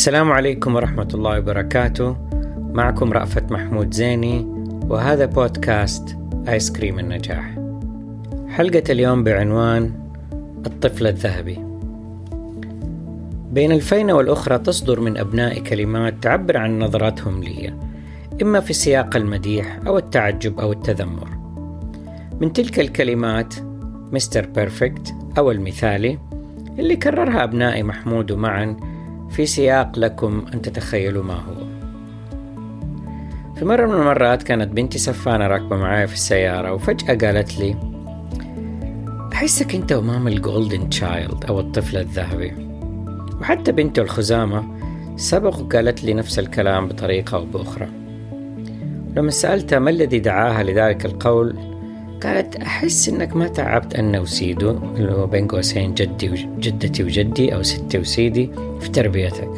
السلام عليكم ورحمة الله وبركاته. معكم رأفت محمود زيني وهذا بودكاست آيس كريم النجاح. حلقة اليوم بعنوان الطفل الذهبي. بين الفينة والأخرى تصدر من أبنائي كلمات تعبر عن نظراتهم لي إما في سياق المديح أو التعجب أو التذمر. من تلك الكلمات Mister Perfect أو المثالي اللي كررها أبنائي محمود معا في سياق لكم أن تتخيلوا ما هو. في مرة من المرات كانت بنتي سفانة راكبة معايا في السيارة وفجأة قالت لي أحسك أنت وماما ال golden child أو الطفل الذهبي. وحتى بنتي الخزامى سبق وقالت لي نفس الكلام بطريقة أو بأخرى. لما سألتها ما الذي دعاها لذلك القول قالت أحس إنك ما تعبت أنا وسيدو اللي هو بين قوسين جدي وجدتي وجدي أو ستي وسيدي في تربيتك.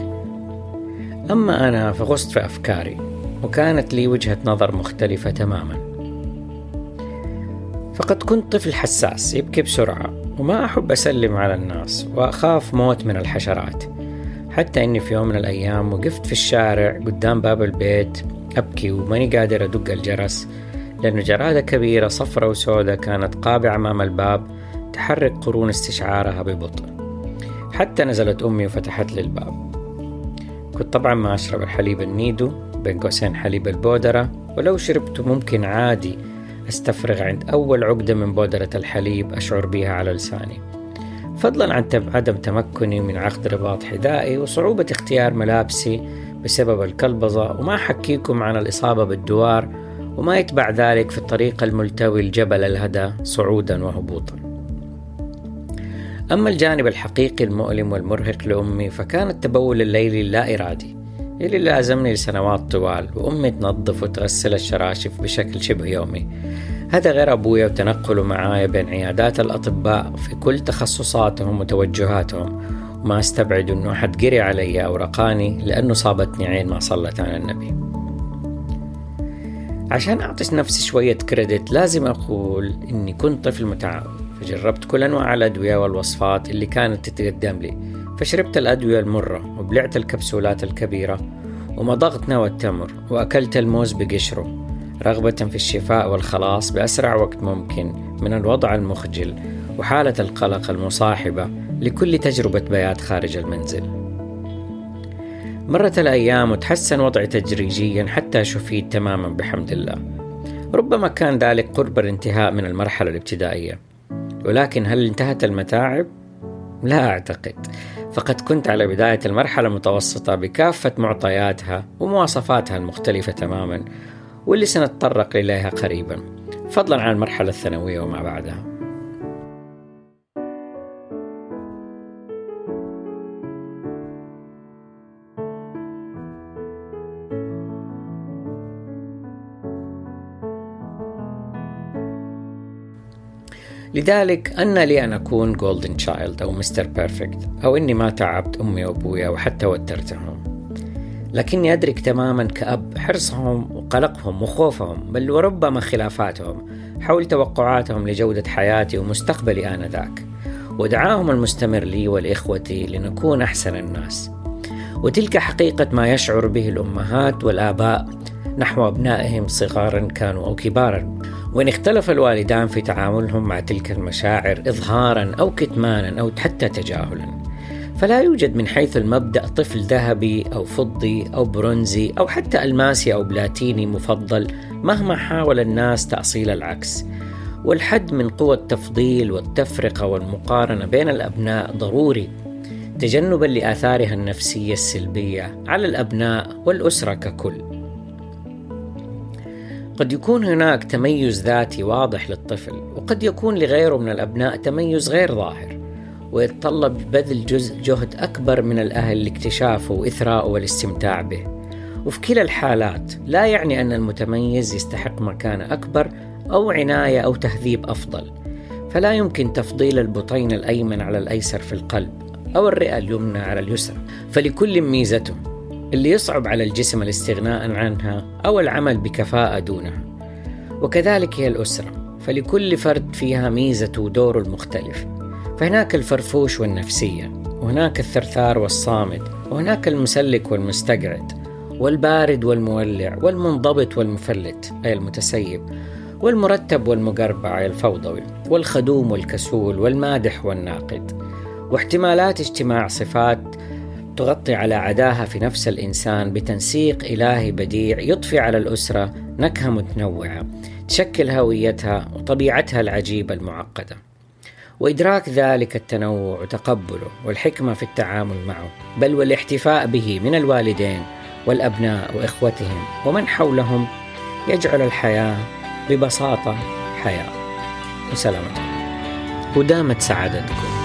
أما أنا فغصت في أفكاري وكانت لي وجهة نظر مختلفة تماما. فقد كنت طفل حساس يبكي بسرعة وما أحب أسلم على الناس وأخاف موت من الحشرات. حتى إني في يوم من الأيام وقفت في الشارع قدام باب البيت أبكي وماني قادر أدق الجرس لأن جرادة كبيرة صفرة وسوداء كانت قابعة أمام الباب تحرك قرون استشعارها ببطء. حتى نزلت أمي وفتحت لي الباب. كنت طبعا ما أشرب الحليب النيدو بين قوسين حليب البودرة ولو شربته ممكن عادي أستفرغ عند أول عقدة من بودرة الحليب أشعر بها على لساني. فضلا عن عدم تمكني من عقد رباط حذائي وصعوبة اختيار ملابسي بسبب الكلبظة وما حكيكم عن الإصابة بالدوار وما يتبع ذلك في الطريق الملتوي الجبل الهدى صعودا وهبوطا. أما الجانب الحقيقي المؤلم والمرهق لأمي فكان التبول الليلي اللا إرادي اللي لازمني لسنوات طوال وأمي تنظف وتغسل الشراشف بشكل شبه يومي. هذا غير أبويا وتنقله معايا بين عيادات الأطباء في كل تخصصاتهم وتوجهاتهم. وما أستبعد أنه أحد قري علي أو رقاني لأنه صابتني عين ما صلت على النبي. عشان أعطي نفسي شوية كريدت لازم أقول إني كنت طفل متعاون فجربت كل أنواع الأدوية والوصفات اللي كانت تتقدم لي فشربت الأدوية المرة وبلعت الكبسولات الكبيرة ومضغت نوى التمر وأكلت الموز بقشره رغبة في الشفاء والخلاص بأسرع وقت ممكن من الوضع المخجل وحالة القلق المصاحبة لكل تجربة بيات خارج المنزل. مرت الأيام وتحسن وضعي تدريجيا حتى شفيت تماما بحمد الله. ربما كان ذلك قرب الانتهاء من المرحلة الابتدائية. ولكن هل انتهت المتاعب؟ لا أعتقد. فقد كنت على بداية المرحلة المتوسطة بكافة معطياتها ومواصفاتها المختلفة تماما واللي سنتطرق إليها قريبا فضلا عن المرحلة الثانوية وما بعدها. لذلك أنى لي أن أكون golden child أو Mister Perfect أو إني ما تعبت أمي وأبويا وحتى ودرتهم لكني أدرك تماما كأب حرصهم وقلقهم وخوفهم بل وربما خلافاتهم حول توقعاتهم لجودة حياتي ومستقبلي آنذاك. ودعاهم المستمر لي ولإخوتي لنكون أحسن الناس. وتلك حقيقة ما يشعر به الأمهات والآباء نحو أبنائهم صغارا كانوا أو كبارا. وإن اختلف الوالدان في تعاملهم مع تلك المشاعر إظهارا أو كتمانا أو حتى تجاهلا فلا يوجد من حيث المبدأ طفل ذهبي أو فضي أو برونزي أو حتى ألماسي أو بلاتيني مفضل مهما حاول الناس تأصيل العكس. والحد من قوى التفضيل والتفرقة والمقارنة بين الأبناء ضروري. تجنبا لآثارها النفسية السلبية على الأبناء والأسرة ككل. قد يكون هناك تميز ذاتي واضح للطفل وقد يكون لغيره من الأبناء تميز غير ظاهر ويتطلب بذل جزء جهد أكبر من الأهل لاكتشافه وإثراءه والاستمتاع به. وفي كلا الحالات لا يعني أن المتميز يستحق مكانة أكبر أو عناية أو تهذيب أفضل. فلا يمكن تفضيل البطين الأيمن على الأيسر في القلب أو الرئة اليمنى على اليسرى. فلكل ميزته اللي يصعب على الجسم الاستغناء عنها أو العمل بكفاءة دونها. وكذلك هي الأسرة فلكل فرد فيها ميزته ودوره المختلف. فهناك الفرفوش والنفسية وهناك الثرثار والصامت وهناك المسلك والمستقعد والبارد والمولع والمنضبط والمفلت أي المتسيب والمرتب والمقربع أي الفوضوي والخدوم والكسول والمادح والناقد. واحتمالات اجتماع صفات تغطي على عداها في نفس الإنسان بتنسيق إلهي بديع يضفي على الأسرة نكهة متنوعة تشكل هويتها وطبيعتها العجيبة المعقدة. وإدراك ذلك التنوع وتقبله والحكمة في التعامل معه بل والاحتفاء به من الوالدين والأبناء وإخوتهم ومن حولهم يجعل الحياة ببساطة حياة. وسلامتكم ودامت سعادتكم.